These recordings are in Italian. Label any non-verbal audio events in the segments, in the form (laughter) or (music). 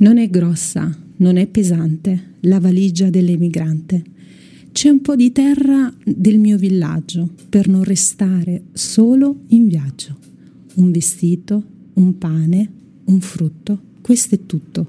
Non è grossa, non è pesante, la valigia dell'emigrante. C'è un po' di terra del mio villaggio per non restare solo in viaggio. Un vestito, un pane, un frutto, questo è tutto.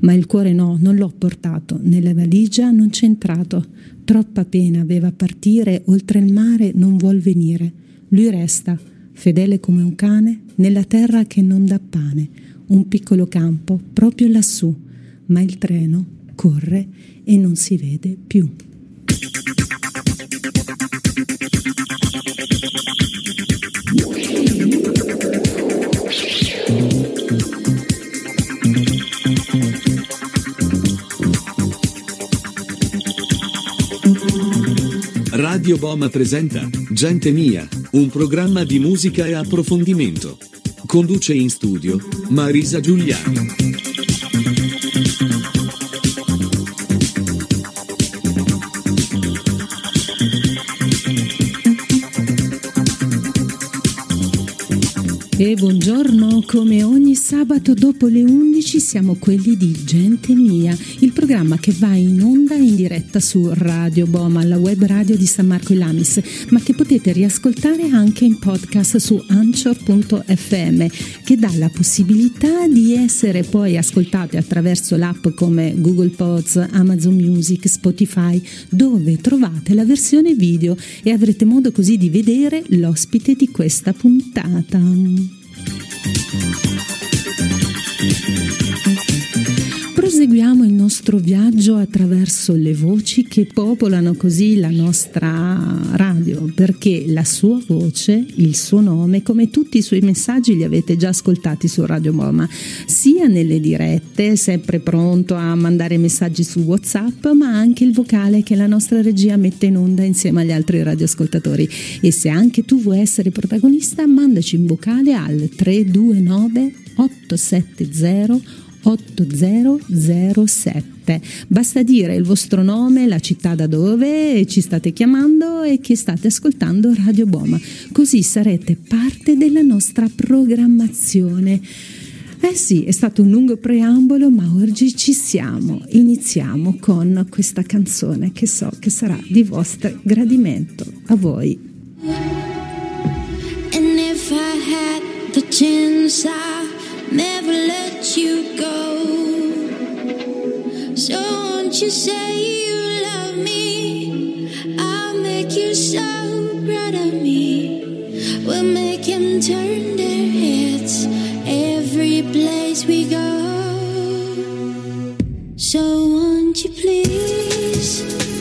Ma il cuore no, non l'ho portato, nella valigia non c'è entrato. Troppa pena aveva partire, oltre il mare non vuol venire. Lui resta, fedele come un cane, nella terra che non dà pane, un piccolo campo proprio lassù, ma il treno corre e non si vede più. Radio Boma presenta Gente Mia, un programma di musica e approfondimento. Conduce in studio Marisa Giuliani. E buongiorno, come ogni sabato dopo le 11 siamo quelli di Gente Mia, il programma che va in onda in diretta su Radio Boma, la web radio di San Marco e Lamis, ma che potete riascoltare anche in podcast su anchor.fm, che dà la possibilità di essere poi ascoltate attraverso l'app come Google Pods, Amazon Music, Spotify, dove trovate la versione video e avrete modo così di vedere l'ospite di questa puntata. Thank you. Proseguiamo il nostro viaggio attraverso le voci che popolano così la nostra radio, perché la sua voce, il suo nome, come tutti i suoi messaggi li avete già ascoltati su Radio Moma, sia nelle dirette, sempre pronto a mandare messaggi su WhatsApp, ma anche il vocale che la nostra regia mette in onda insieme agli altri radioascoltatori. E se anche tu vuoi essere protagonista, mandaci un vocale al 329 870 8007. Basta dire il vostro nome, la città da dove ci state chiamando e che state ascoltando Radio Boma, così sarete parte della nostra programmazione. Eh sì, è stato un lungo preambolo, ma oggi ci siamo. Iniziamo con questa canzone che so che sarà di vostro gradimento. A voi. And if I had the chance I never let you go. So won't you say you love me? I'll make you so proud of me. We'll make him turn their heads every place we go. So won't you please?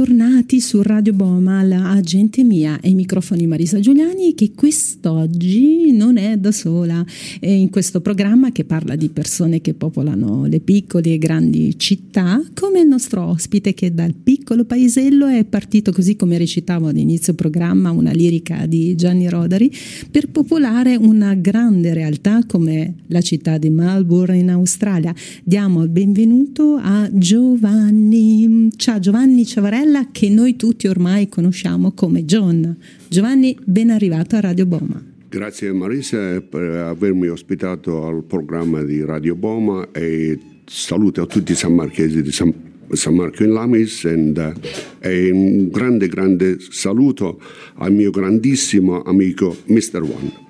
Bentornati su Radio Boma, la gente mia e microfoni Marisa Giuliani che quest'oggi non da sola. È in questo programma che parla di persone che popolano le piccole e grandi città, come il nostro ospite che dal piccolo paesello è partito così come recitavo all'inizio programma una lirica di Gianni Rodari per popolare una grande realtà come la città di Melbourne in Australia. Diamo il benvenuto a Giovanni. Ciao. Giovanni Ciavarella che noi tutti ormai conosciamo come John. Giovanni, ben arrivato a Radio Boma. Grazie Marisa per avermi ospitato al programma di Radio Boma e saluto a tutti i San Marchesi di San, San Marco in Lamis and, uh, e un grande grande saluto al mio grandissimo amico Mr. One.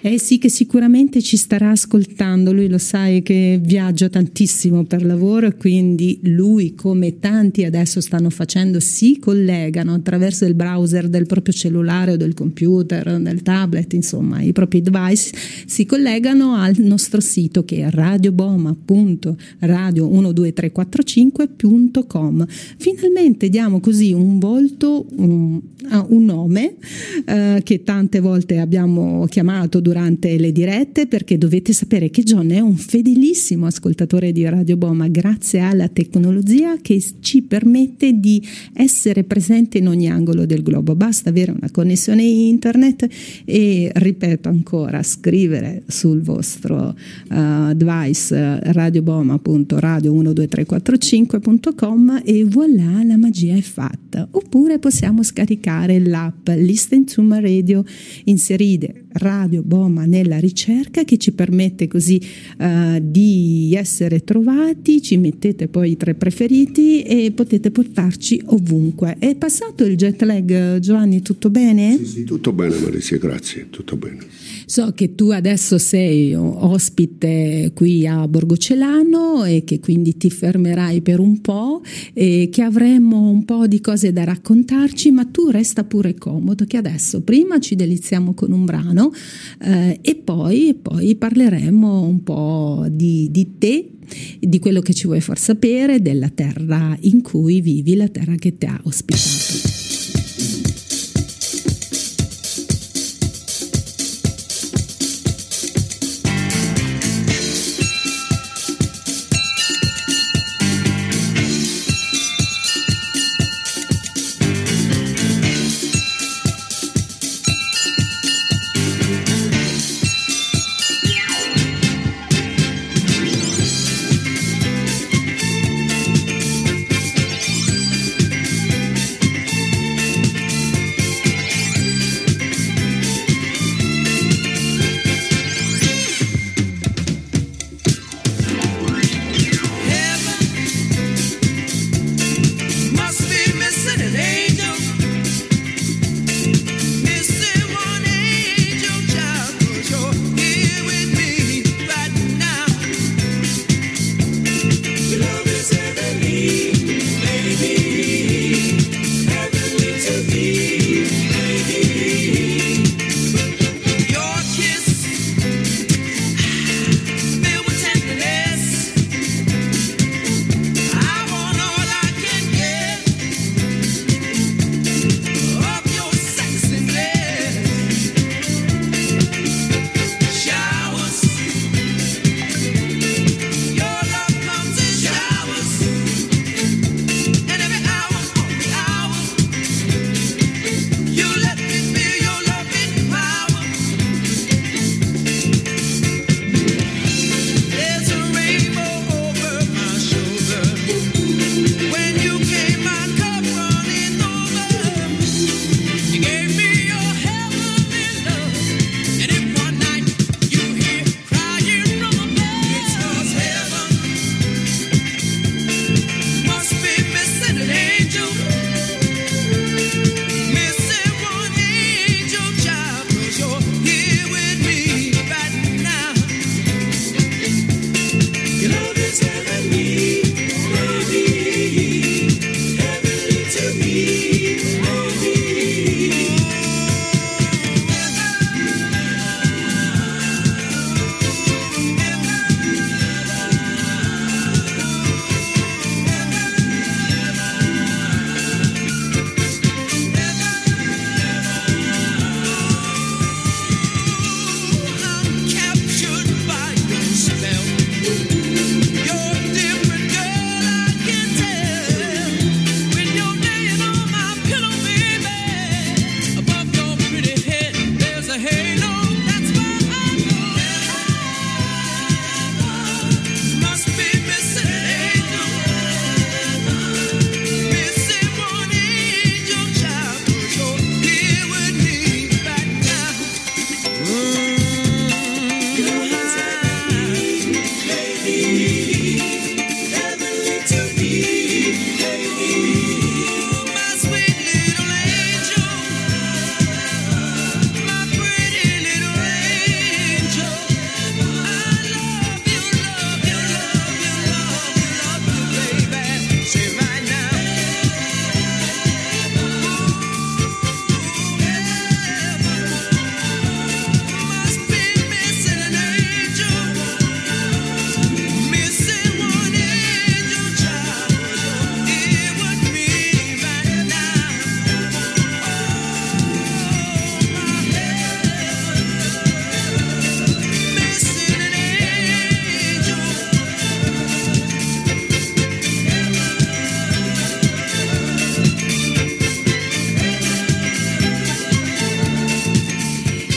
Eh sì, che sicuramente ci starà ascoltando, lui lo sai che viaggia tantissimo per lavoro e quindi lui come tanti adesso stanno facendo si collegano attraverso il browser del proprio cellulare o del computer, del tablet, insomma i propri device, si collegano al nostro sito che è radioboma.radio12345.com. Finalmente diamo così un volto, un, un nome eh, che tante volte abbiamo chiamato durante le dirette perché dovete sapere che John è un fedelissimo ascoltatore di Radio Boma grazie alla tecnologia che ci permette di essere presente in ogni angolo del globo. Basta avere una connessione internet e ripeto ancora scrivere sul vostro uh, device uh, radioboma.radio12345.com e voilà la magia è fatta. Oppure possiamo scaricare l'app Listen to My Radio, inserire Radio Boma nella ricerca che ci permette così uh, di essere trovati, ci mettete poi i tre preferiti e potete portarci ovunque. È passato il jet lag Giovanni, tutto bene? Sì, sì, tutto bene Marisia, grazie, tutto bene. So che tu adesso sei ospite qui a Borgocelano e che quindi ti fermerai per un po' e che avremo un po' di cose da raccontarci, ma tu resta pure comodo che adesso prima ci deliziamo con un brano eh, e, poi, e, poi, parleremo un po' di, di te di quello che ci vuoi far sapere, della terra in cui vivi, la terra che ti ha ospitato.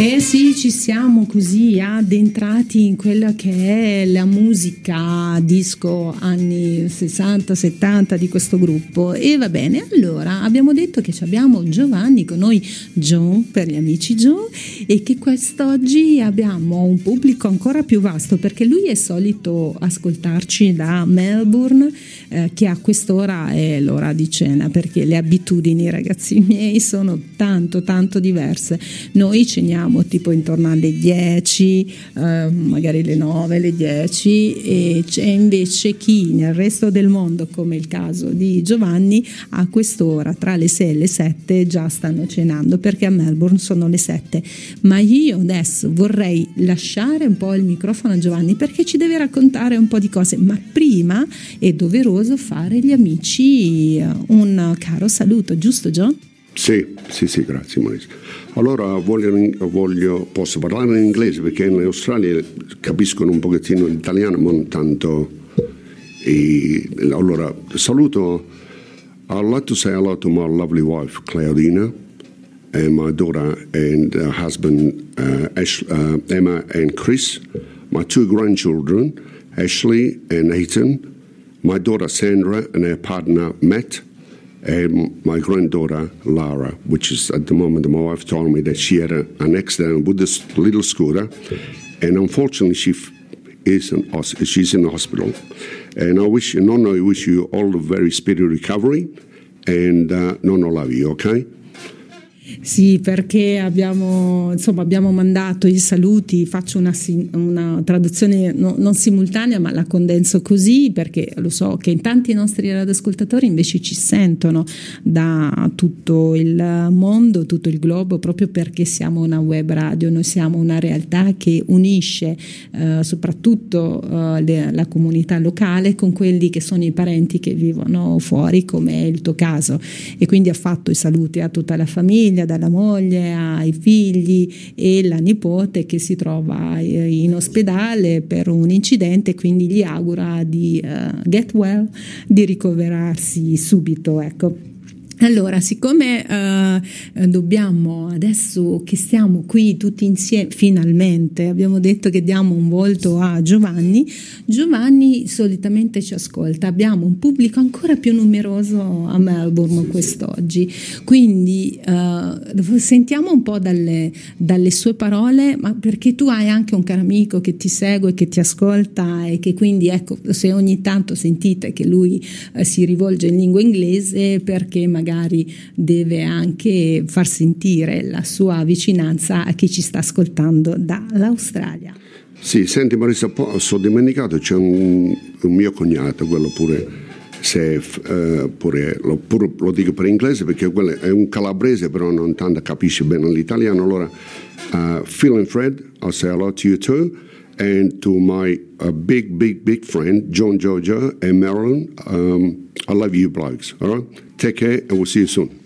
Eh sì, ci siamo così addentrati in quella che è la musica disco anni 60-70 di questo gruppo. E va bene, allora abbiamo detto che abbiamo Giovanni con noi, John per gli amici John, e che quest'oggi abbiamo un pubblico ancora più vasto perché lui è solito ascoltarci da Melbourne, eh, che a quest'ora è l'ora di cena perché le abitudini, ragazzi miei, sono tanto, tanto diverse. Noi ceniamo lavoriamo tipo intorno alle 10, eh, magari le 9, le 10 e c'è invece chi nel resto del mondo, come il caso di Giovanni, a quest'ora tra le 6 e le 7 già stanno cenando perché a Melbourne sono le 7. Ma io adesso vorrei lasciare un po' il microfono a Giovanni perché ci deve raccontare un po' di cose, ma prima è doveroso fare agli amici eh, un caro saluto, giusto John? Sì, sì, sì, grazie Maurizio. Allora voglio, voglio, posso parlare in inglese perché in Australia capiscono un pochettino l'italiano, ma non tanto. E, allora, saluto, I'd like to say hello to my lovely wife Claudina and my daughter and uh, husband uh, Ash, uh, Emma and Chris, my two grandchildren Ashley and Ethan, my daughter Sandra and her partner Matt and my granddaughter Lara, which is at the moment my wife told me that she had a, an accident with this little scooter, and unfortunately she is in, she's in the hospital. And I wish you, Nonno, I wish you all a very speedy recovery, and uh, love you, okay? Sì, perché abbiamo, insomma, abbiamo mandato i saluti, faccio una, una traduzione no, non simultanea, ma la condenso così perché lo so che in tanti nostri radioascoltatori invece ci sentono da tutto il mondo, tutto il globo, proprio perché siamo una web radio, noi siamo una realtà che unisce eh, soprattutto eh, le, la comunità locale con quelli che sono i parenti che vivono fuori, come è il tuo caso. E quindi ha fatto i saluti a tutta la famiglia famiglia, dalla moglie ai figli e la nipote che si trova eh, in ospedale per un incidente, quindi gli augura di uh, get well, di ricoverarsi subito. Ecco. Allora, siccome uh, dobbiamo adesso che stiamo qui tutti insieme, finalmente abbiamo detto che diamo un volto a Giovanni, Giovanni solitamente ci ascolta, abbiamo un pubblico ancora più numeroso a Melbourne quest'oggi, quindi uh, sentiamo un po' dalle, dalle, sue parole, ma perché tu hai anche un caro amico che ti segue, che ti ascolta e che quindi ecco, se ogni tanto sentite che lui uh, si rivolge in lingua inglese perché magari magari deve anche far sentire la sua vicinanza a chi ci sta ascoltando dall'Australia. Sì, senti Marisa, sono dimenticato, c'è un, un mio cognato, quello pure se uh, pure, lo, pure, lo, dico per inglese perché quello è un calabrese però non tanto capisce bene l'italiano allora uh, Phil Fred I'll say hello to you too and to my uh, big big big friend John Georgia and Marilyn um, I love you blokes all right Take care and we'll see you soon.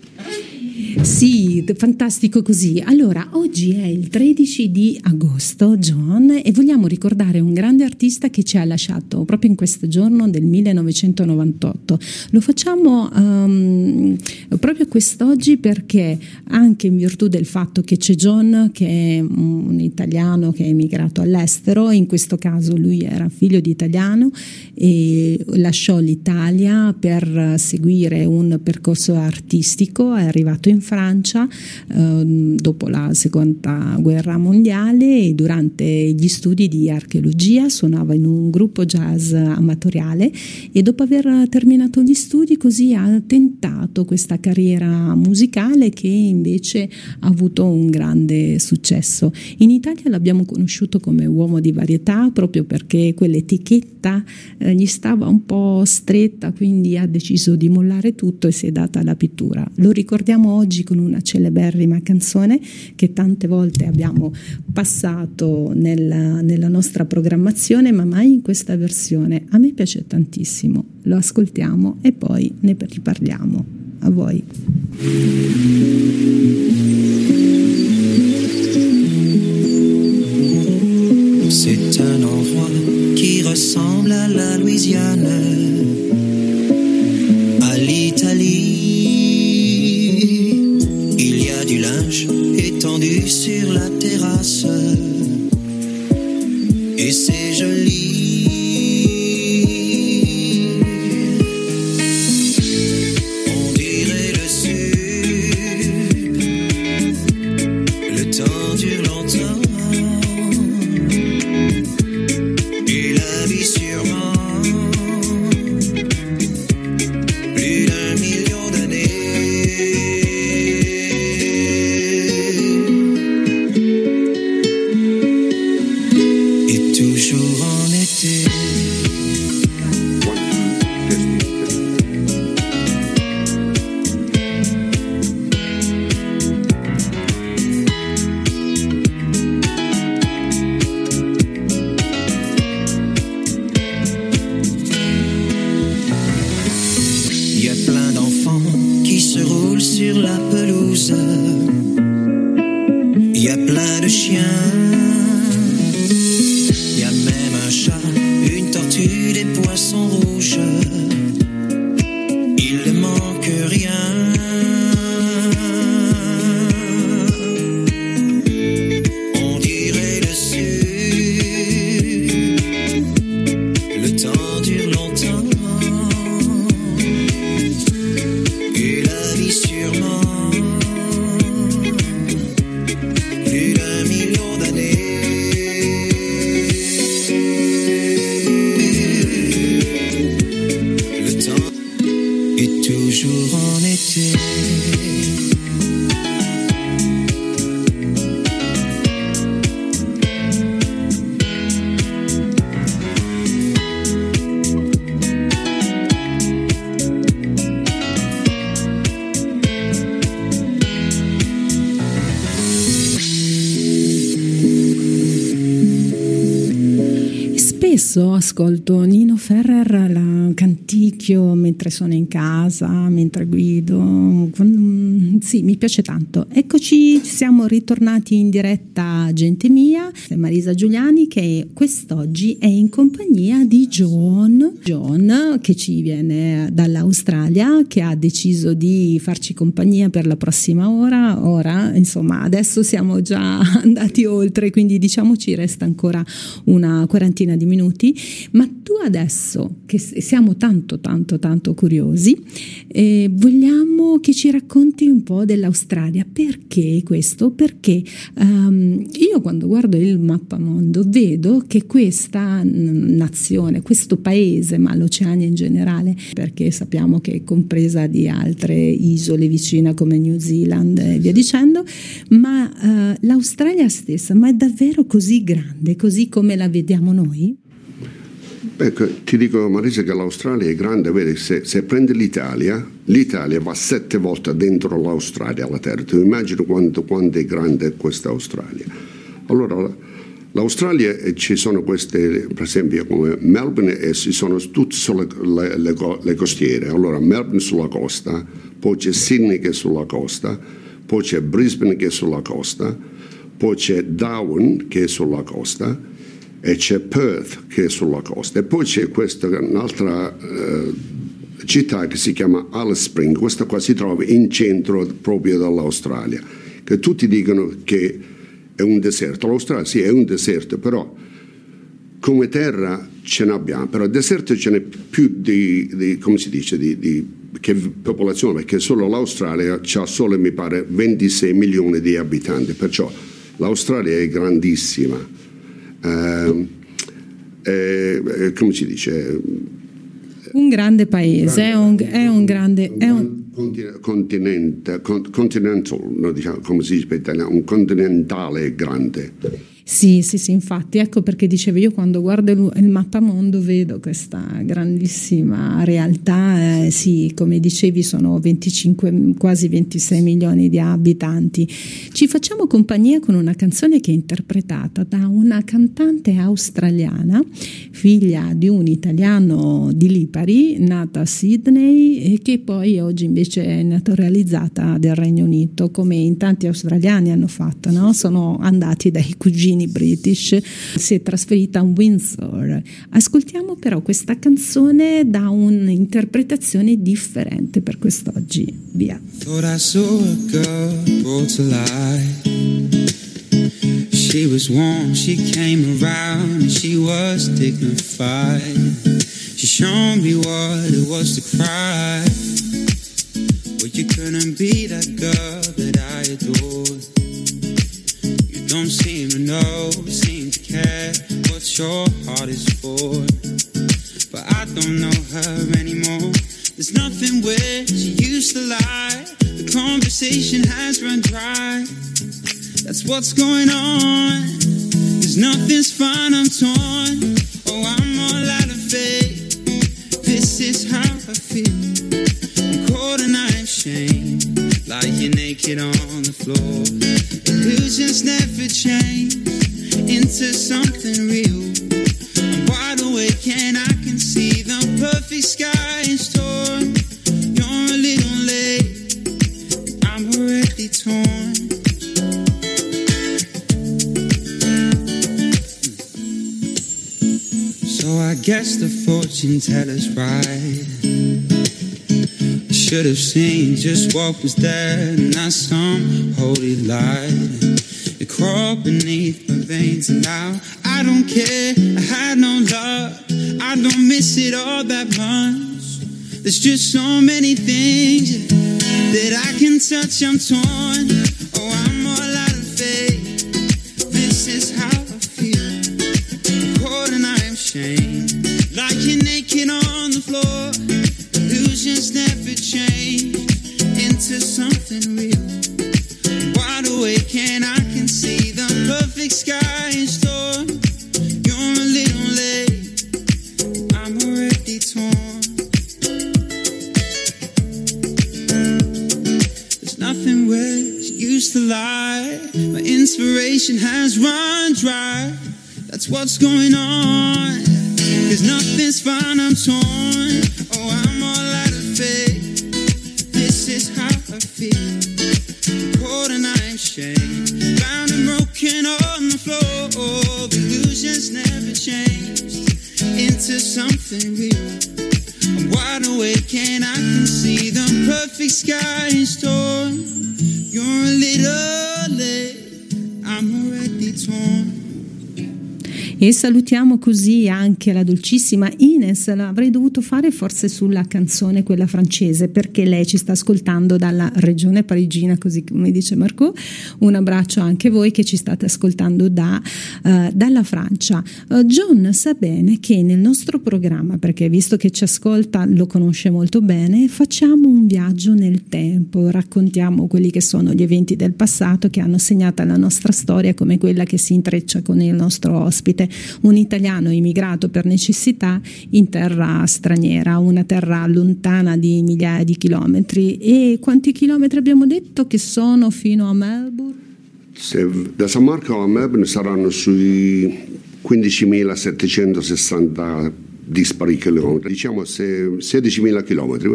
Sì, fantastico così. Allora, oggi è il 13 di agosto, John, e vogliamo ricordare un grande artista che ci ha lasciato proprio in questo giorno del 1998. Lo facciamo um, proprio quest'oggi perché anche in virtù del fatto che c'è John, che è un italiano che è emigrato all'estero, in questo caso lui era figlio di italiano e lasciò l'Italia per seguire un percorso artistico, è arrivato in Francia eh, dopo la seconda guerra mondiale e durante gli studi di archeologia suonava in un gruppo jazz amatoriale e dopo aver terminato gli studi così ha tentato questa carriera musicale che invece ha avuto un grande successo. In Italia l'abbiamo conosciuto come uomo di varietà proprio perché quell'etichetta eh, gli stava un po' stretta, quindi ha deciso di mollare tutto e si è data alla pittura. Lo ricordiamo oggi oggi con una celeberrima canzone che tante volte abbiamo passato nella, nella nostra programmazione, ma mai in questa versione. A me piace tantissimo, lo ascoltiamo e poi ne riparliamo. A voi. C'est un endroit qui ressemble à la Louisiane Étendu sur la terrasse. Et c'est joli. Ascolto Nino Ferrer, la canticchio mentre sono in casa, mentre guido. Quando- Sì, mi piace tanto. Eccoci, siamo ritornati in diretta Gente Mia, Marisa Giuliani che quest'oggi è in compagnia di John. John che ci viene dall'Australia, che ha deciso di farci compagnia per la prossima ora. Ora, insomma, adesso siamo già (laughs) andati oltre, quindi diciamo ci resta ancora una quarantina di minuti, ma tu adesso che siamo tanto tanto tanto curiosi, eh, vogliamo che ci racconti un po' dell'Australia. Perché questo? Perché ehm, io quando guardo il mappamondo vedo che questa nazione, questo paese, ma l'Oceania in generale, perché sappiamo che è compresa di altre isole vicine come New Zealand e via dicendo, ma eh, l'Australia stessa, ma è davvero così grande, così come la vediamo noi? Ecco, ti dico Marisa che l'Australia è grande, vedi, se, se prendi l'Italia, l'Italia va sette volte dentro l'Australia, la terra. Tu immagini quanto, quanto è grande questa Australia. Allora, l'Australia eh, ci sono queste, per esempio come Melbourne, e ci sono tutte sulle le, le le costiere. Allora, Melbourne sulla costa, poi c'è Sydney che è sulla costa, poi c'è Brisbane che è sulla costa, poi c'è Darwin che è sulla costa e c'è Perth che è sulla costa e poi c'è questa un'altra eh, città che si chiama Alice Spring, questa qua si trova in centro proprio dell'Australia, che tutti dicono che è un deserto. L'Australia sì è un deserto, però come terra ce ne abbiamo, però deserto ce n'è più di, di- come si dice, di, di- che popolazione, perché solo l'Australia ha solo, mi pare, 26 milioni di abitanti, perciò l'Australia è grandissima. Eh, eh, come si dice? Un grande paese, è un, è un grande... È un, Continente, continente, con- continental, diciamo, come si dice in italiano, un continentale grande. Sì, sì, sì, infatti, ecco perché dicevo io quando guardo il, il mappamondo vedo questa grandissima realtà, eh, sì, come dicevi sono 25, quasi 26 milioni di abitanti. Ci facciamo compagnia con una canzone che è interpretata da una cantante australiana, figlia di un italiano di Lipari, nata a Sydney e che poi oggi invece è naturalizzata del Regno Unito, come in tanti australiani hanno fatto, no? sono andati dai cugini british, si è trasferita a Windsor. Ascoltiamo però questa canzone da un'interpretazione differente per quest'oggi. Via. She was warm, she came around, and she was dignified. She showed me what it was to cry. Well, you couldn't be that girl that I adored. Don't seem to know, seem to care what your heart is for. But I don't know her anymore. There's nothing where she used to lie. The conversation has run dry. That's what's going on. There's nothing's fine, I'm torn. Oh, I'm all out of faith. This is how I feel. I'm cold and I'm ashamed. Lying naked on the floor. Illusions never change into something real. I'm wide awake and I can see the perfect sky is torn. You're a little late. I'm already torn. So I guess the fortune teller's right. Should have seen just what was there, not some holy light. It crawled beneath my veins, and now I don't care. I had no love, I don't miss it all that much. There's just so many things that I can touch. I'm torn. What's going on. E salutiamo così anche la dolcissima Ines, l'avrei dovuto fare forse sulla canzone quella francese perché lei ci sta ascoltando dalla regione parigina, così come dice Marco. Un abbraccio anche a voi che ci state ascoltando da, uh, dalla Francia. Uh, John sa bene che nel nostro programma, perché visto che ci ascolta lo conosce molto bene, facciamo un viaggio nel tempo, raccontiamo quelli che sono gli eventi del passato che hanno segnato la nostra storia come quella che si intreccia con il nostro ospite un italiano immigrato per necessità in terra straniera, una terra lontana di migliaia di chilometri. E quanti chilometri abbiamo detto che sono fino a Melbourne? Se, da San Marco a Melbourne saranno sui 15.760 dispari chilometri, diciamo 16.000 chilometri.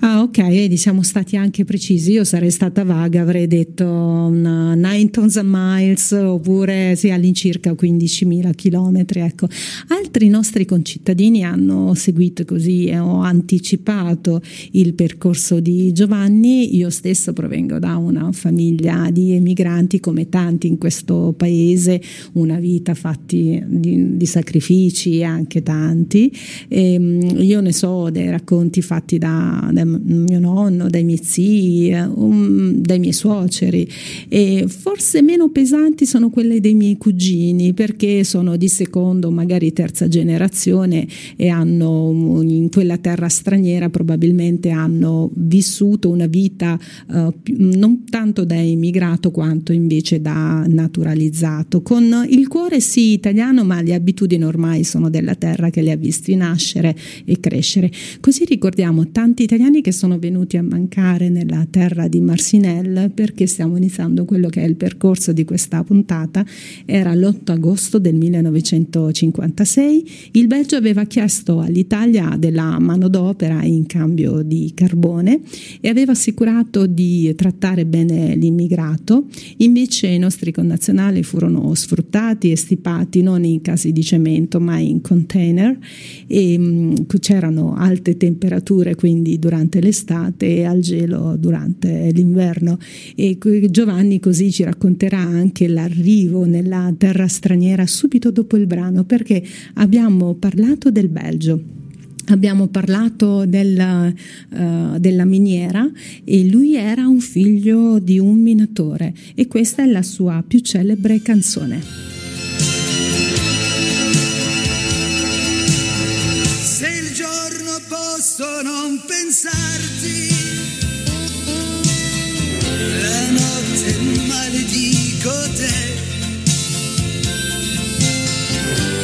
Ah, ok, vedi, siamo stati anche precisi. Io sarei stata vaga, avrei detto una 9,000 miles oppure sì, all'incirca 15.000 chilometri. Ecco. Altri nostri concittadini hanno seguito così e ho anticipato il percorso di Giovanni. Io stesso provengo da una famiglia di emigranti, come tanti in questo paese, una vita fatti di, di sacrifici, anche tanti. E, io ne so dei racconti fatti da, da mio nonno, dai miei zii, um, dai miei suoceri e forse meno pesanti sono quelle dei miei cugini perché sono di secondo, magari terza generazione e hanno in quella terra straniera probabilmente hanno vissuto una vita uh, non tanto da immigrato quanto invece da naturalizzato, con il cuore sì italiano ma le abitudini ormai sono della terra che li ha visti nascere e crescere. Così ricordiamo tanti italiani che sono venuti a mancare nella terra di Marsinelle perché stiamo iniziando quello che è il percorso di questa puntata. Era l'8 agosto del 1956. Il Belgio aveva chiesto all'Italia della manodopera in cambio di carbone e aveva assicurato di trattare bene l'immigrato. Invece i nostri connazionali furono sfruttati e stipati non in casi di cemento ma in container e mh, c'erano alte temperature quindi durante durante l'estate e al gelo durante l'inverno. E Giovanni così ci racconterà anche l'arrivo nella terra straniera subito dopo il brano, perché abbiamo parlato del Belgio. Abbiamo parlato della, uh, della, miniera e lui era un figlio di un minatore e questa è la sua più celebre canzone. Pensarti, la notte maledico te.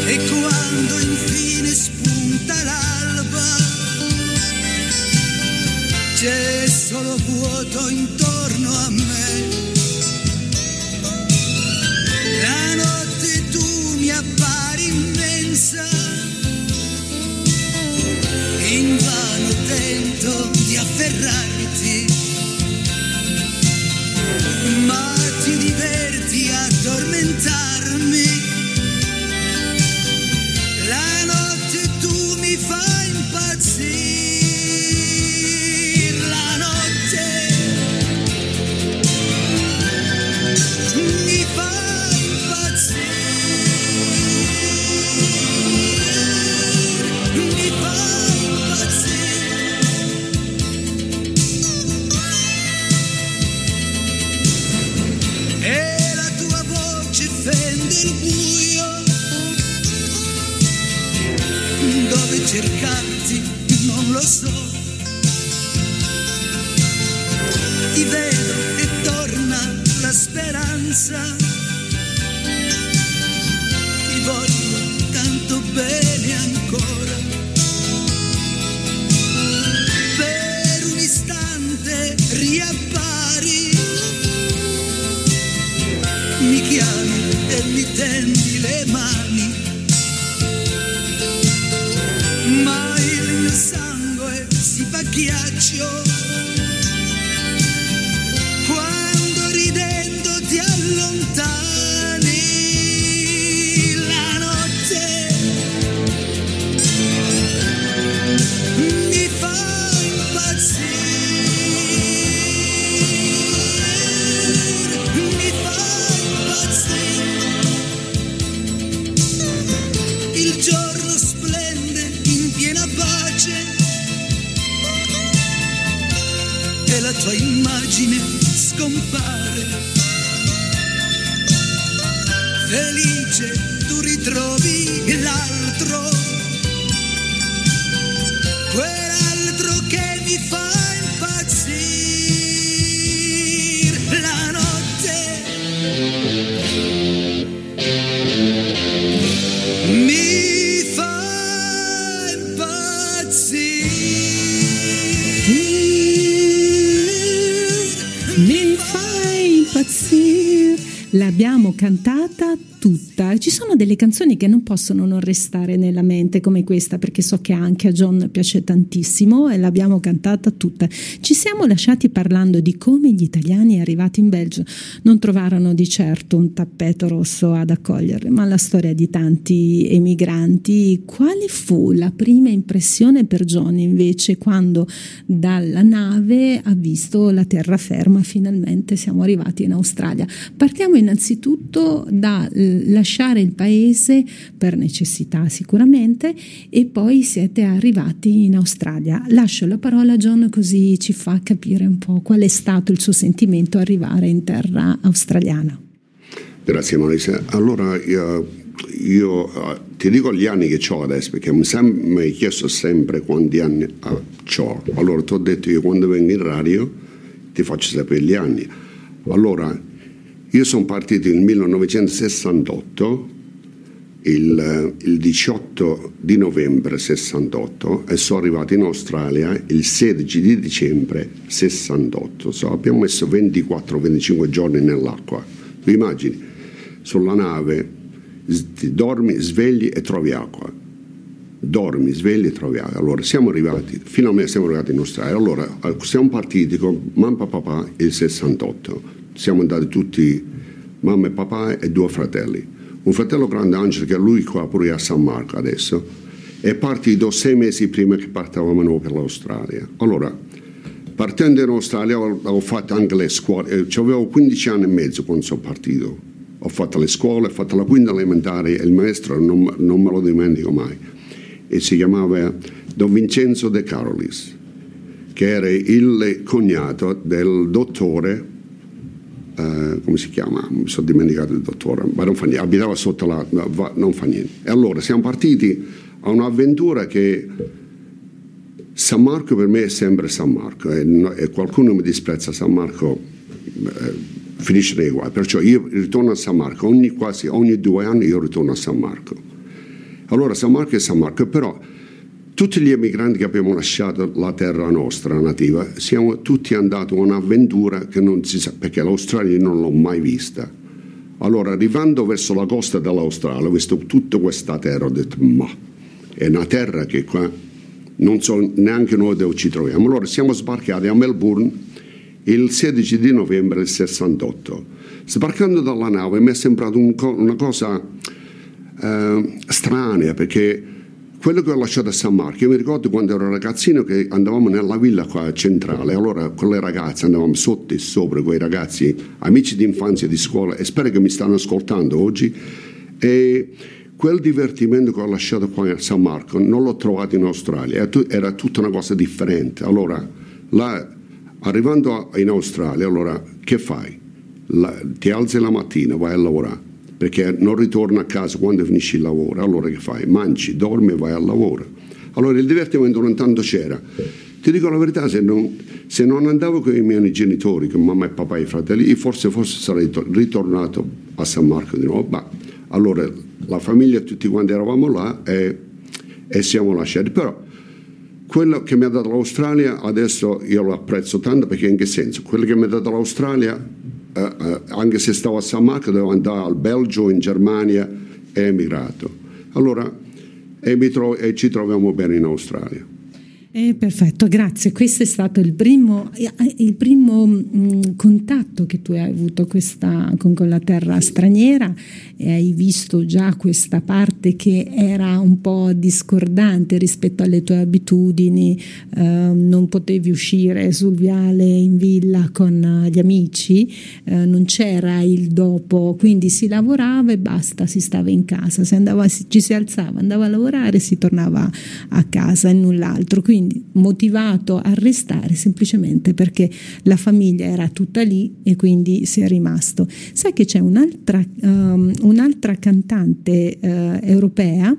E quando infine spunta la c'è solo vuoto intorno a me. La notte tu mi appari immensa, speranza. Ti voglio tanto bene ancora. Per un istante riappari. Mi chiami e mi tendi le mani. ma il mio sangue si fa ghiaccio immagine scompare. Felice tu ritrovi L'abbiamo cantata tutta. Ci sono delle canzoni che non possono non restare nella mente come questa, perché so che anche a John piace tantissimo e l'abbiamo cantata tutta. Ci siamo lasciati parlando di come gli italiani arrivati in Belgio non trovarono di certo un tappeto rosso ad accoglierli, ma la storia di tanti emigranti. Quale fu la prima impressione per John invece quando dalla nave ha visto la terraferma? Finalmente siamo arrivati in Australia. Partiamo innanzitutto da lasciare il paese per necessità sicuramente e poi siete arrivati in Australia. Lascio la parola a John così ci fa capire un po' qual è stato il suo sentimento arrivare in terra australiana. Grazie Marisa. Allora io, io uh, ti dico gli anni che ho adesso perché mi, sem- mi hai chiesto sempre quanti anni uh, ho. Allora ti ho detto che quando vengo in radio ti faccio sapere gli anni. Allora io sono partito nel 1968, il, il 18 di novembre 68 e sono arrivato in Australia il 16 di dicembre 68. So, abbiamo messo 24-25 giorni nell'acqua. Vi immagini? Sulla nave ti dormi, svegli e trovi acqua. Dormi, svegli e trovi acqua. Allora siamo arrivati, finalmente siamo arrivati in Australia. Allora siamo partiti con mamma papà il 68 siamo andati tutti, mamma e papà e due fratelli. Un fratello grande Angelo che è lui qua pure a San Marco adesso è partito sei mesi prima che partavamo noi per l'Australia. Allora, partendo in Australia ho, fatto anche le scuole, eh, avevo 15 anni e mezzo quando sono partito. Ho fatto le scuole, ho fatto la quinta elementare e il maestro non, non me lo dimentico mai. E si chiamava Don Vincenzo De Carolis, che era il cognato del dottore Uh, come si chiama? Mi sono dimenticato il dottore, ma non fa niente, abitava sotto la... non fa niente. E allora siamo partiti a un'avventura che San Marco per me è sempre San Marco e, e qualcuno mi disprezza San Marco eh, finisce nei guai. Perciò io ritorno a San Marco, ogni, quasi ogni due anni io ritorno a San Marco. Allora San Marco è San Marco, però tutti gli emigranti che abbiamo lasciato la terra nostra nativa, siamo tutti andati a un'avventura che non si sa, perché l'Australia non l'ho mai vista. Allora, arrivando verso la costa dell'Australia, ho visto tutta questa terra, ho detto, ma è una terra che qua non so neanche noi dove ci troviamo. Allora, siamo sbarcati a Melbourne il 16 di novembre del 68. Sbarcando dalla nave mi è sembrato un co- una cosa eh, strana, perché quello che ho lasciato a San Marco, io mi ricordo quando ero ragazzino che andavamo nella villa qua centrale, allora con le ragazze andavamo sotto e sopra con i ragazzi, amici di infanzia di scuola e spero che mi stanno ascoltando oggi. E quel divertimento che ho lasciato qua a San Marco non l'ho trovato in Australia, era tutta una cosa differente. Allora, là, arrivando in Australia, allora che fai? La, ti alzi la mattina, vai a lavorare perché non ritorna a casa quando finisci il lavoro. Allora che fai? Mangi, dormi e vai al lavoro. Allora il divertimento non tanto c'era. Ti dico la verità, se non, se non andavo con i miei genitori, con mamma e papà e i fratelli, forse, forse sarei ritornato a San Marco di nuovo. Ma allora la famiglia, tutti quanti eravamo là e, e siamo lasciati. Però quello che mi ha dato l'Australia adesso io lo apprezzo tanto perché in che senso? Quello che mi ha dato l'Australia eh, eh, anche se stavo a San Marco, dovevo andare al Belgio, in Germania, è emigrato. Allora, e, tro- e ci troviamo bene in Australia. Eh, perfetto, grazie. Questo è stato il primo, eh, il primo mh, mm, contatto che tu hai avuto questa, con, con, la terra straniera e hai visto già questa parte che era un po' discordante rispetto alle tue abitudini, eh, non potevi uscire sul viale in villa con gli amici, eh, non c'era il dopo, quindi si lavorava e basta, si stava in casa, si andava, ci si alzava, andava a lavorare e si tornava a casa e null'altro. Quindi quindi motivato a restare semplicemente perché la famiglia era tutta lì e quindi si è rimasto. Sai che c'è un'altra, um, un'altra cantante uh, europea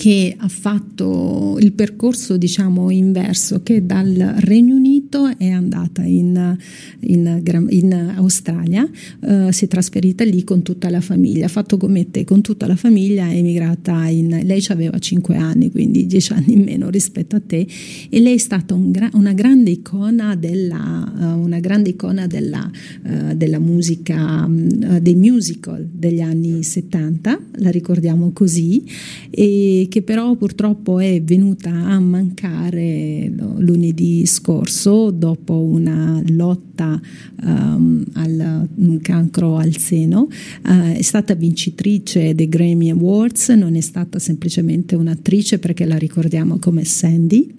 che ha fatto il percorso diciamo inverso che dal Regno Unito è andata in, in, in Australia uh, si è trasferita lì con tutta la famiglia. Ha fatto come te con tutta la famiglia è emigrata in lei aveva 5 anni quindi 10 anni in meno rispetto a te e lei è stata un gra- una grande icona della, uh, una grande icona della, uh, della musica um, dei musical degli anni 70 la ricordiamo così e che però purtroppo è venuta a mancare lunedì scorso dopo una lotta um, al cancro al seno. Uh, è stata vincitrice dei Grammy Awards, non è stata semplicemente un'attrice perché la ricordiamo come Sandy,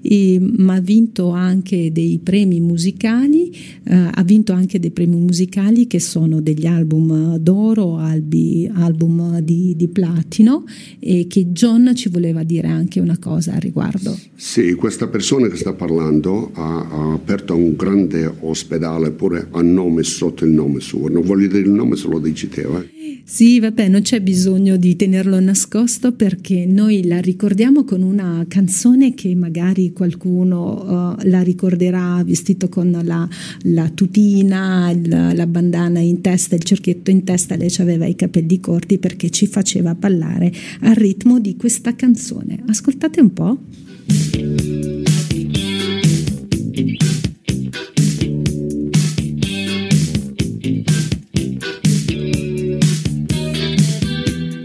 e, ma ha vinto anche dei premi musicali, uh, ha vinto anche dei premi musicali che sono degli album d'oro, albi, album di, di platino e che John John ci voleva dire anche una cosa al riguardo. Sì, questa persona che sta parlando ha, ha aperto un grande ospedale pure a nome sotto il nome suo. Non voglio dire il nome se lo dici te. Eh? Sì, vabbè, non c'è bisogno di tenerlo nascosto perché noi la ricordiamo con una canzone che magari qualcuno uh, la ricorderà vestito con la, la tutina, la, la, bandana in testa, il cerchietto in testa, lei aveva i capelli corti perché ci faceva ballare al ritmo di questa canzone. Ascoltate un po'.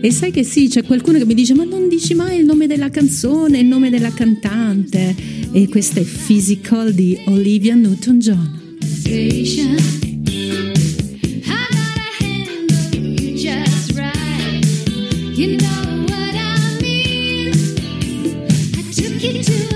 E sai che sì, c'è qualcuno che mi dice ma non dici mai il nome della canzone, il nome della cantante. E questa è Physical di Olivia Newton-John. You know what I mean? che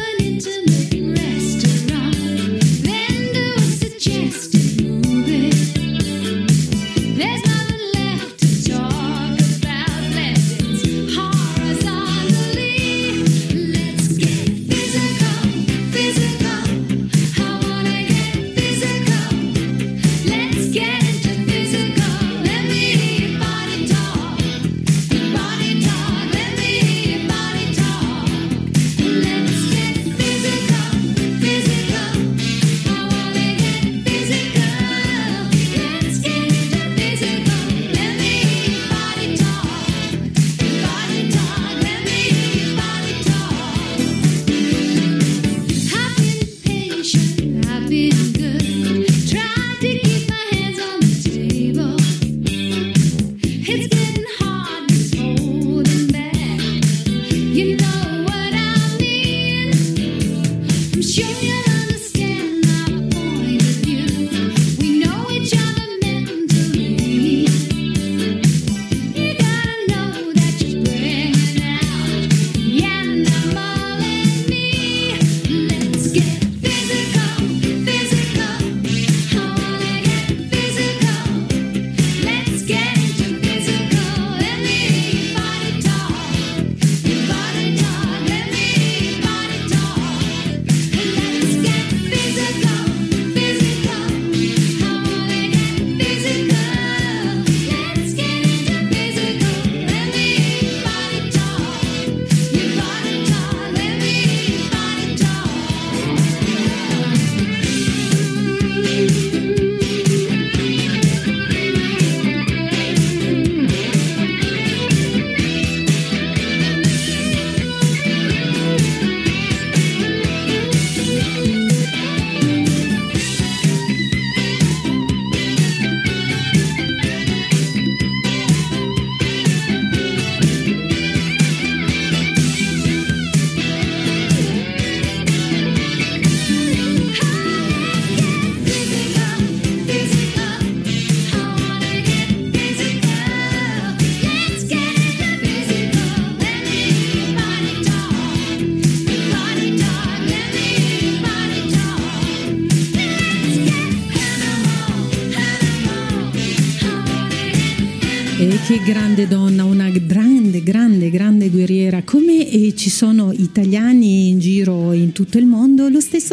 grande donna, una grande, grande, grande guerriera. Come eh, ci sono italiani in giro in tutto il mondo,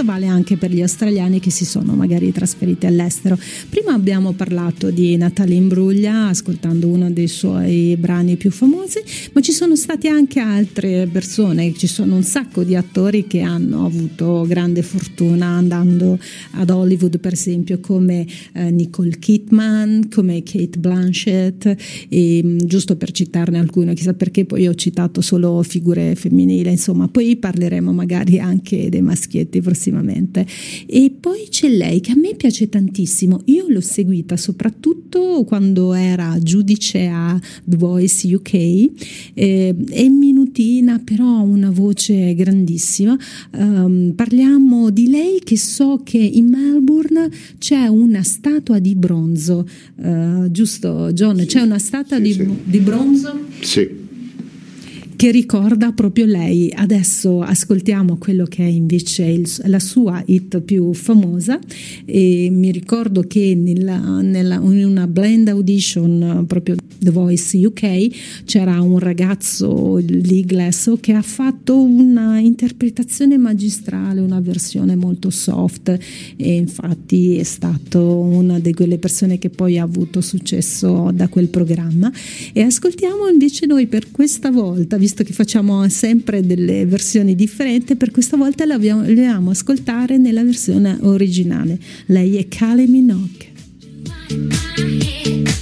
stesso vale anche per gli australiani che si sono magari trasferiti all'estero. Prima abbiamo parlato di Natalia Imbruglia, ascoltando uno dei suoi brani più famosi, ma ci sono state anche altre persone, ci sono un sacco di attori che hanno avuto grande fortuna andando ad Hollywood, per esempio, come eh, Nicole Kidman, come Kate Blanchett e, mm, giusto per citarne alcune, chissà perché poi ho citato solo figure femminili, insomma, poi parleremo magari anche dei maschietti prossimamente. E poi c'è lei che a me piace tantissimo, io l'ho seguita soprattutto quando era giudice a The Voice UK, eh, è minutina però ha una voce grandissima, um, parliamo di lei che so che in Melbourne c'è una statua di bronzo, uh, giusto John? Sì, c'è una statua sì, di, sì. di bronzo? Sì che ricorda proprio lei. Adesso ascoltiamo quello che è invece il, la sua hit più famosa e mi ricordo che nella, nella, in una blend audition proprio The Voice UK c'era un ragazzo lì Glesso che ha fatto una interpretazione magistrale, una versione molto soft e infatti è stato una di quelle persone che poi ha avuto successo da quel programma e ascoltiamo invece noi per questa volta, visto che facciamo sempre delle versioni differenti, per questa volta la vogliamo ascoltare nella versione originale. Lei è Kylie Minogue. Frattempo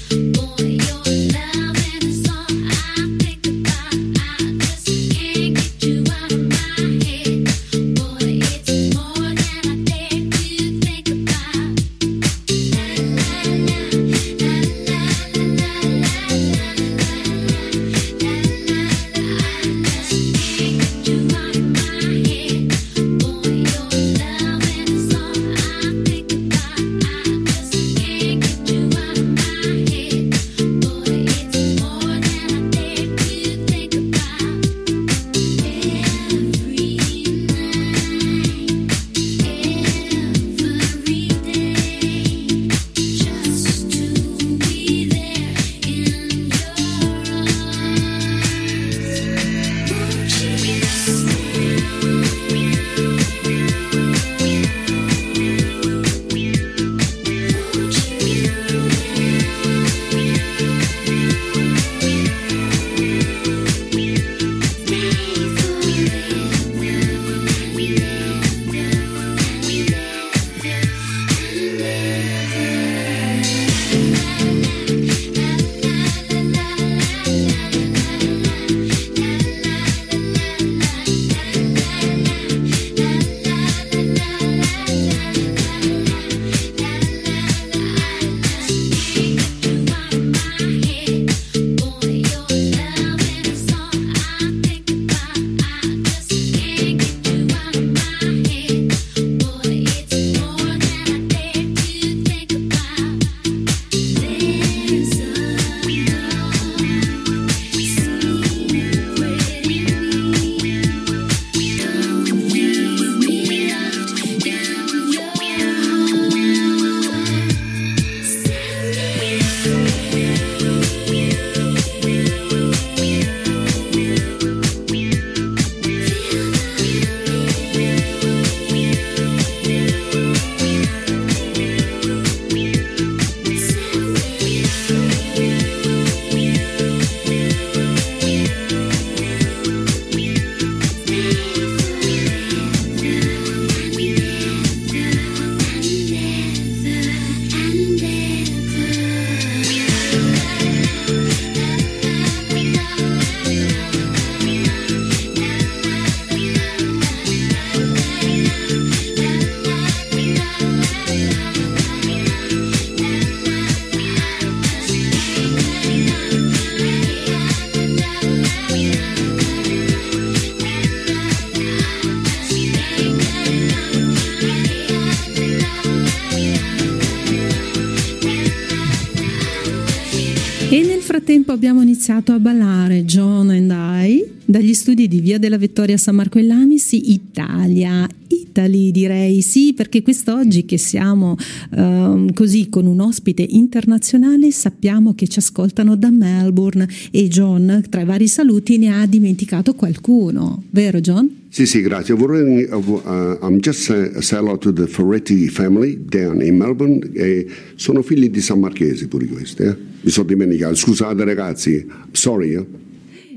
iniziato a ballare John and I dagli studi di Via della Vittoria San Marco e Lamis, Italia. Italy, direi sì, perché quest'oggi che siamo uh, così con un ospite internazionale sappiamo che ci ascoltano da Melbourne e John, tra i vari saluti, ne ha dimenticato qualcuno, vero John? Sì, sì, grazie. Vorrei, uh, I'm just say, say hello to the Ferretti family down in Melbourne e sono figli di San Marchese pure questi, eh? Mi sono dimenticato. Scusate ragazzi, sorry. Eh?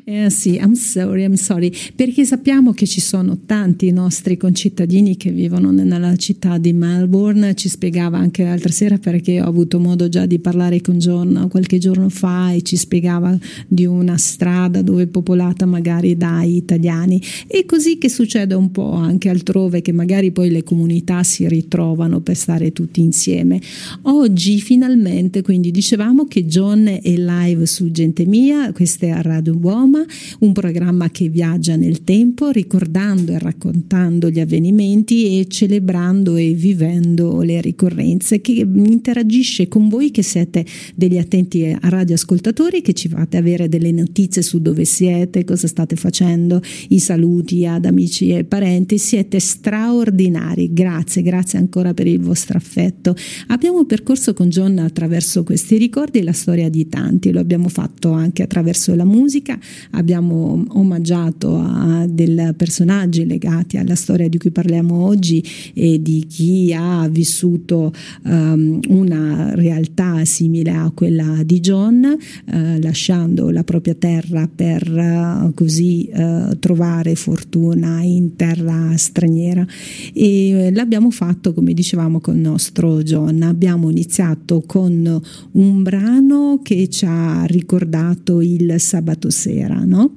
Eh, sì, I'm sorry, I'm sorry, perché sappiamo che ci sono tanti nostri concittadini che vivono nella città di Melbourne, ci spiegava anche l'altra sera perché ho avuto modo già di parlare con John qualche giorno fa e ci spiegava di una strada dove è popolata magari dai italiani. E così che succede un po' anche altrove che magari poi le comunità si ritrovano per stare tutti insieme. Oggi finalmente, quindi dicevamo che John è live su Gente Mia, questa è Radio Uomo Roma, un programma che viaggia nel tempo ricordando e raccontando gli avvenimenti e celebrando e vivendo le ricorrenze, che interagisce con voi che siete degli attenti radioascoltatori, che ci fate avere delle notizie su dove siete, cosa state facendo, i saluti ad amici e parenti, siete straordinari, grazie, grazie ancora per il vostro affetto. Abbiamo percorso con John attraverso questi ricordi la storia di tanti, lo abbiamo fatto anche attraverso la musica, abbiamo omaggiato a dei personaggi legati alla storia di cui parliamo oggi e di chi ha vissuto um, una realtà simile a quella di John, uh, lasciando la propria terra per uh, così uh, trovare fortuna in terra straniera. E l'abbiamo fatto, come dicevamo, con il nostro John. Abbiamo iniziato con un brano che ci ha ricordato il sabato sera sera, no?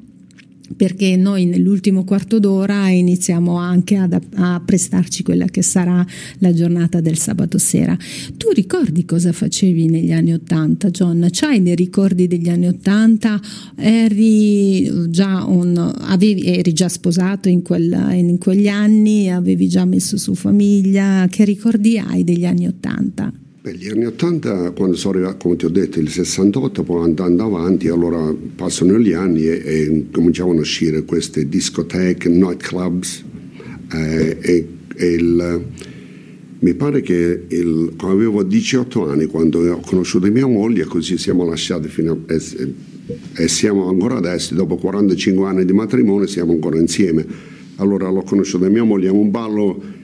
perché noi nell'ultimo quarto d'ora iniziamo anche ad, a prestarci quella che sarà la giornata del sabato sera. Tu ricordi cosa facevi negli anni Ottanta, John? C'hai dei ricordi degli anni Ottanta? Eri già, un, avevi, eri già sposato in, quel, in quegli anni? Avevi già messo su famiglia? Che ricordi hai degli anni Ottanta? Gli anni 80, quando sono arrivato, come ti ho detto, il 68, poi andando avanti, allora passano gli anni e, e cominciavano a uscire queste discoteche, nightclubs eh, e, e il, mi pare che il, avevo 18 anni quando ho conosciuto mia moglie, così siamo lasciati fino a... E, e siamo ancora adesso, dopo 45 anni di matrimonio, siamo ancora insieme. Allora l'ho conosciuta mia moglie a un ballo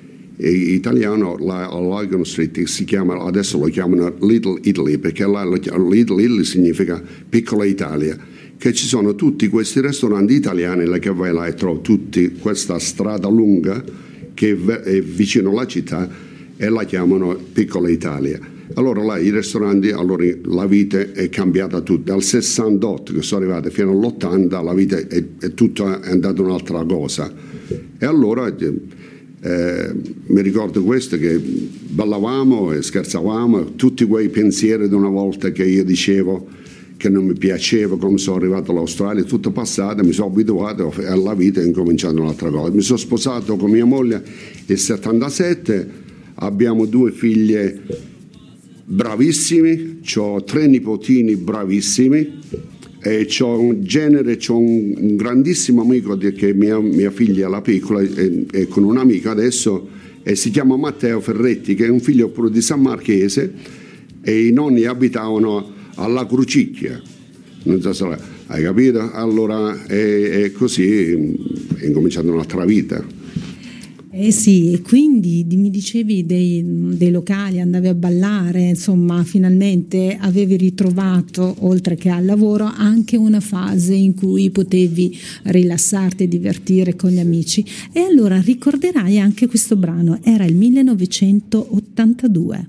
italiano la, a Ligon Street si chiama, adesso lo chiamano Little Italy perché la, Little Italy significa piccola Italia che ci sono tutti questi ristoranti italiani che vai là e trovi tutti questa strada lunga che è vicino alla città e la chiamano piccola Italia allora là i ristoranti, allora la vita è cambiata tutta. Dal 68 che sono arrivati fino all'80 la vita è, è tutta andata un'altra cosa. E allora eh, mi ricordo questo che ballavamo e scherzavamo, tutti quei pensieri di una volta che io dicevo che non mi piaceva come sono arrivato all'Australia, tutto passato, mi sono abituato alla vita e ho incominciato un'altra cosa. Mi sono sposato con mia moglie nel 77, abbiamo due figlie bravissimi, ho tre nipotini bravissimi e c'ho un genere, c'ho un, grandissimo amico che mia, mia figlia, la piccola, è, è con un'amica adesso e si chiama Matteo Ferretti, che è un figlio pure di San Marchese e i nonni abitavano alla Crucicchia. Non so se hai capito? Allora è, è così, è incominciata un'altra vita. Eh sì, e quindi mi dicevi dei, dei, locali, andavi a ballare, insomma, finalmente avevi ritrovato, oltre che al lavoro, anche una fase in cui potevi rilassarti e divertire con gli amici. E allora ricorderai anche questo brano, era il 1982.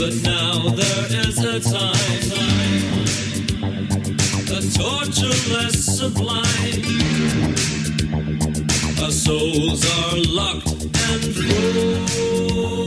But now there is a time, tortureless sublime. Our souls are locked and frozen.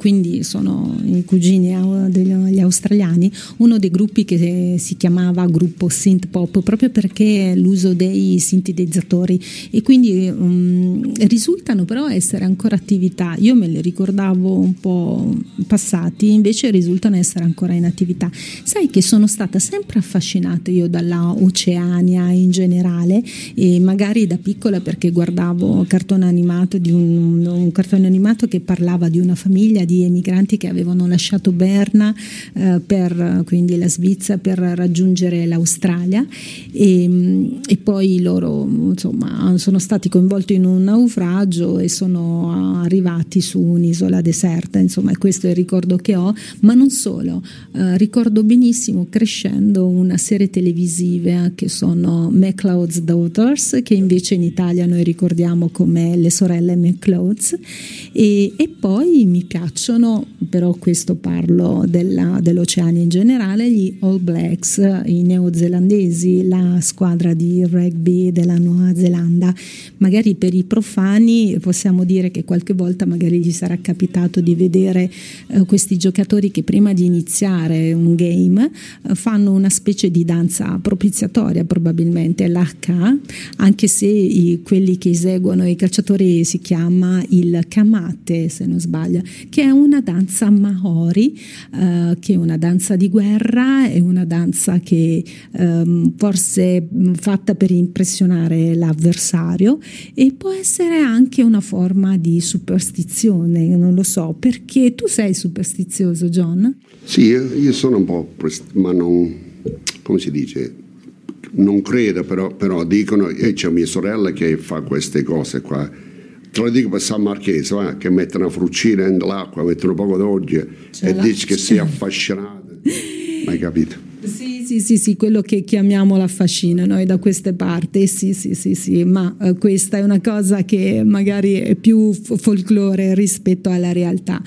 Quindi sono i cugini au- degli australiani, uno dei gruppi che si chiamava gruppo synth pop proprio perché l'uso dei sintetizzatori e quindi um, risultano però essere ancora attività. Io me li ricordavo un po' passati, invece risultano essere ancora in attività. Sai che sono stata sempre affascinata io dalla Oceania in generale e magari da piccola perché guardavo cartone animato di un, un cartone animato che parlava di una famiglia di emigranti che avevano lasciato Berna eh, per quindi la Svizzera per raggiungere l'Australia. E, e poi loro insomma sono stati coinvolti in un naufragio e sono arrivati su un'isola deserta. Insomma questo è il ricordo che ho. Ma non solo. Eh, ricordo benissimo crescendo una serie televisiva che sono McLeod's Daughters che invece in Italia noi ricordiamo come le sorelle McLeod's e, e poi mi piacciono però questo parlo della, dell'Oceania in generale gli All Blacks i neozelandesi la squadra di rugby della Nuova Zelanda. Magari per i profani possiamo dire che qualche volta magari gli sarà capitato di vedere eh, questi giocatori che prima di iniziare un game eh, fanno una specie di danza propiziatoria probabilmente l'H anche se i, quelli che eseguono i calciatori si chiama il kamate se non sbaglio che è una danza maori eh, che una danza di guerra è una danza che ehm, forse mh, fatta per impressionare l'avversario e può essere anche una forma di superstizione non lo so perché tu sei superstizioso John? Sì, io, sono un po', pres- ma non, come si dice, non credo, però, però dicono, e c'è mia sorella che fa queste cose qua, te lo dico per San Marchese, va, che mettono una fruccina nell'acqua, mettono un poco d'olio e l'ha? dici che sei affascinato. Hai capito? Sì, sì, sì, sì, quello che chiamiamo la fascina noi da queste parti, sì, sì, sì, sì, ma eh, questa è una cosa che magari è più folklore rispetto alla realtà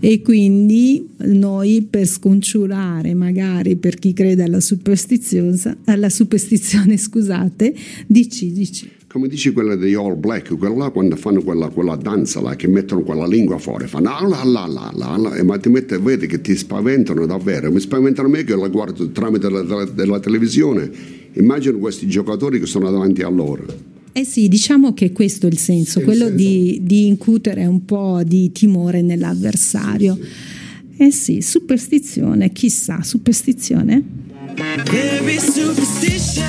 e quindi noi per sconciurare magari per chi crede alla superstizione, alla superstizione, scusate, dici, dici. Come dici quella degli All Black, quella là quando fanno quella, quella danza là, che mettono quella lingua fuori, fanno ah, la la la la la, e ma ti mette, vedi che ti spaventano davvero, mi spaventano me che la guardo tramite la, la, della televisione, immagino questi giocatori che sono davanti a loro. Eh sì, diciamo che questo è il senso, Sì, quello sì, di, di incutere un po' di timore nell'avversario. Eh sì, superstizione, chissà, superstizione? Very superstitious.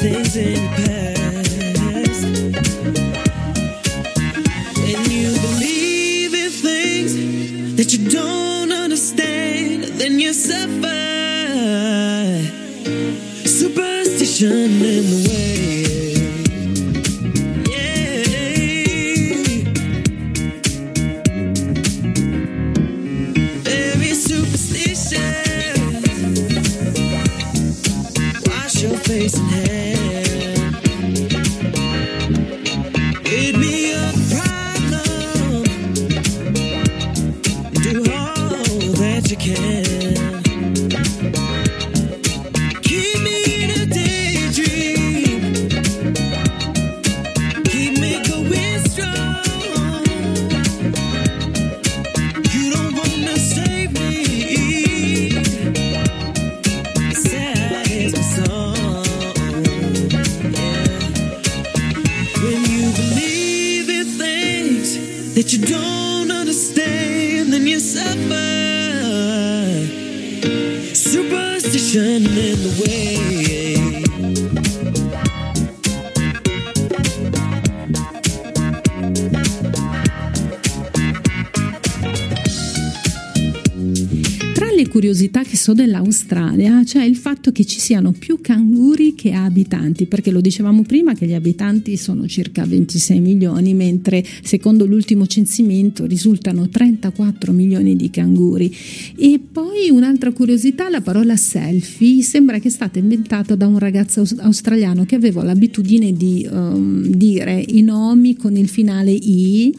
Things in the past. attention curiosità dell'Australia c'è il fatto che ci siano più canguri che abitanti, perché lo dicevamo prima che gli abitanti sono circa 26 milioni, mentre secondo l'ultimo censimento risultano 34 milioni di canguri. E poi un'altra curiosità, la parola selfie sembra che è stata inventata da un ragazzo aus- australiano che aveva l'abitudine di ehm, dire i nomi con il finale i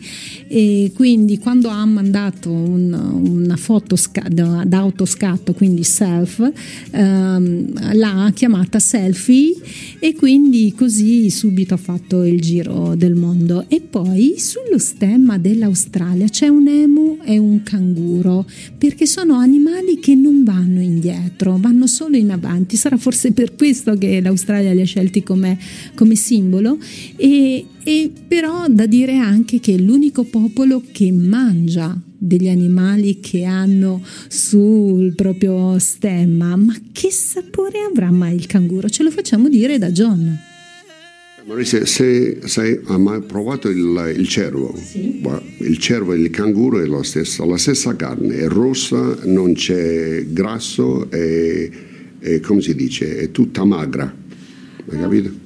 e quindi quando ha mandato un- una foto sca- da- d'autoscatto, quindi self, ehm, l'ha chiamata selfie e quindi così subito ha fatto il giro del mondo. E poi sullo stemma dell'Australia c'è un emu e un canguro, perché sono animali che non vanno indietro, vanno solo in avanti. Sarà forse per questo che l'Australia li ha scelti come, come simbolo. E, e però da dire anche che è l'unico popolo che mangia degli animali che hanno sul proprio stemma. Ma che sapore avrà mai il canguro? Ce lo facciamo dire da John. Marisa, se, se hai mai provato il, il cervo, Guarda, il cervo e il canguro è lo stesso, la stessa carne, è rossa, non c'è grasso, è, è, come si dice, è tutta magra, hai capito?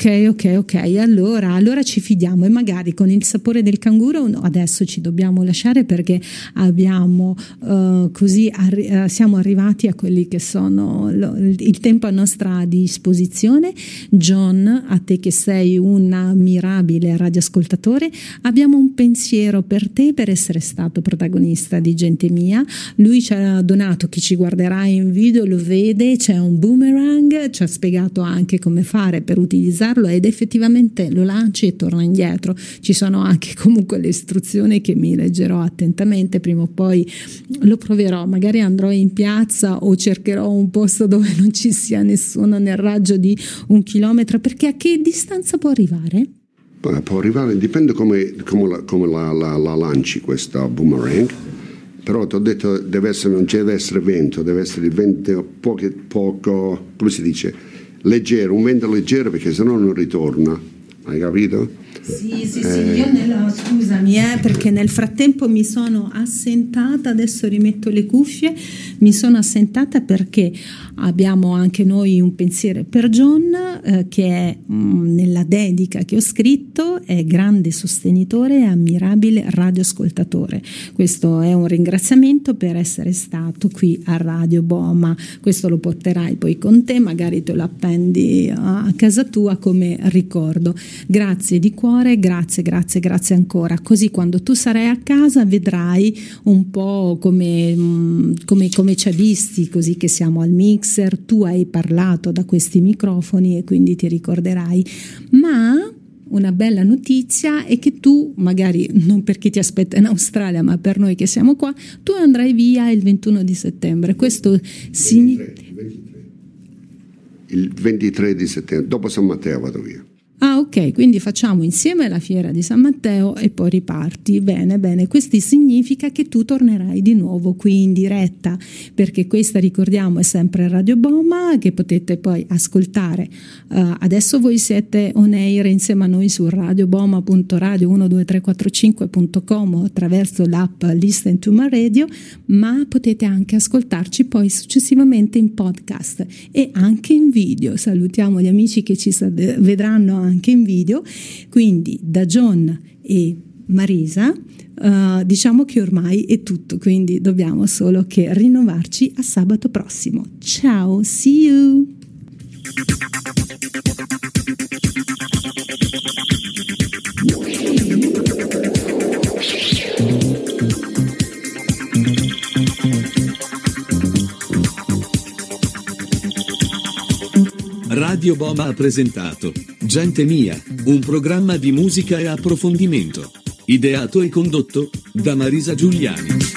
Ok, ok, ok. Allora, allora ci fidiamo e magari con il sapore del canguro no, adesso ci dobbiamo lasciare perché abbiamo eh, così arri- eh, siamo arrivati a quelli che sono lo- il tempo a nostra disposizione. John, a te che sei un ammirabile radioascoltatore, abbiamo un pensiero per te per essere stato protagonista di Gente Mia. Lui ci ha donato, chi ci guarderà in video lo vede, c'è un boomerang, ci ha spiegato anche come fare per utilizzarlo ed effettivamente lo lanci e torna indietro. Ci sono anche (laughs) comunque le istruzioni che mi leggerò attentamente, prima o poi lo proverò, magari andrò in piazza o cercherò un posto dove non ci sia nessuno nel raggio di un chilometro, perché a che distanza può arrivare? Può arrivare, dipende come, come la, come la- la- la lanci questa boomerang, però ti ho detto deve essere, non deve essere vento, deve essere il vento poco, poco, come si dice, leggero, un vento leggero perché sennò non ritorna, hai capito? Sì, sì, sì, io nella, scusami, eh, perché nel frattempo mi sono assentata, adesso rimetto le cuffie, mi sono assentata perché abbiamo anche noi un pensiero per John eh, che è mm, nella dedica che ho scritto, è grande sostenitore e ammirabile radioascoltatore. Questo è un ringraziamento per essere stato qui a Radio Boma, questo lo porterai poi con te, magari te lo appendi a casa tua come ricordo. Grazie di cuore, grazie, grazie, grazie ancora. Così quando tu sarai a casa vedrai un po' come, mm, come, come ci ha visti, così che siamo al mixer, tu hai parlato da questi microfoni e quindi ti ricorderai. Ma una bella notizia è che tu, magari non per chi ti aspetta in Australia, ma per noi che siamo qua, tu andrai via il 21 di settembre. Questo significa... 23, 23. Il 23 di settembre, dopo San Matteo vado via. Ah, ok, quindi facciamo insieme la fiera di San Matteo e poi riparti. Bene, bene, questo significa che tu tornerai di nuovo qui in diretta, perché questa ricordiamo è sempre Radio Boma che potete poi ascoltare. Eh, adesso voi siete on air insieme a noi su radioboma.radio12345.com o attraverso l'app Listen to My Radio, ma potete anche ascoltarci poi successivamente in podcast e anche in video. Salutiamo gli amici che ci vedranno anche in video. Quindi da John e Marisa eh, diciamo che ormai è tutto, quindi dobbiamo solo che rinnovarci a sabato prossimo. Ciao, see you! Radio Boma ha presentato Gente Mia, un programma di musica e approfondimento. Ideato e condotto da Marisa Giuliani.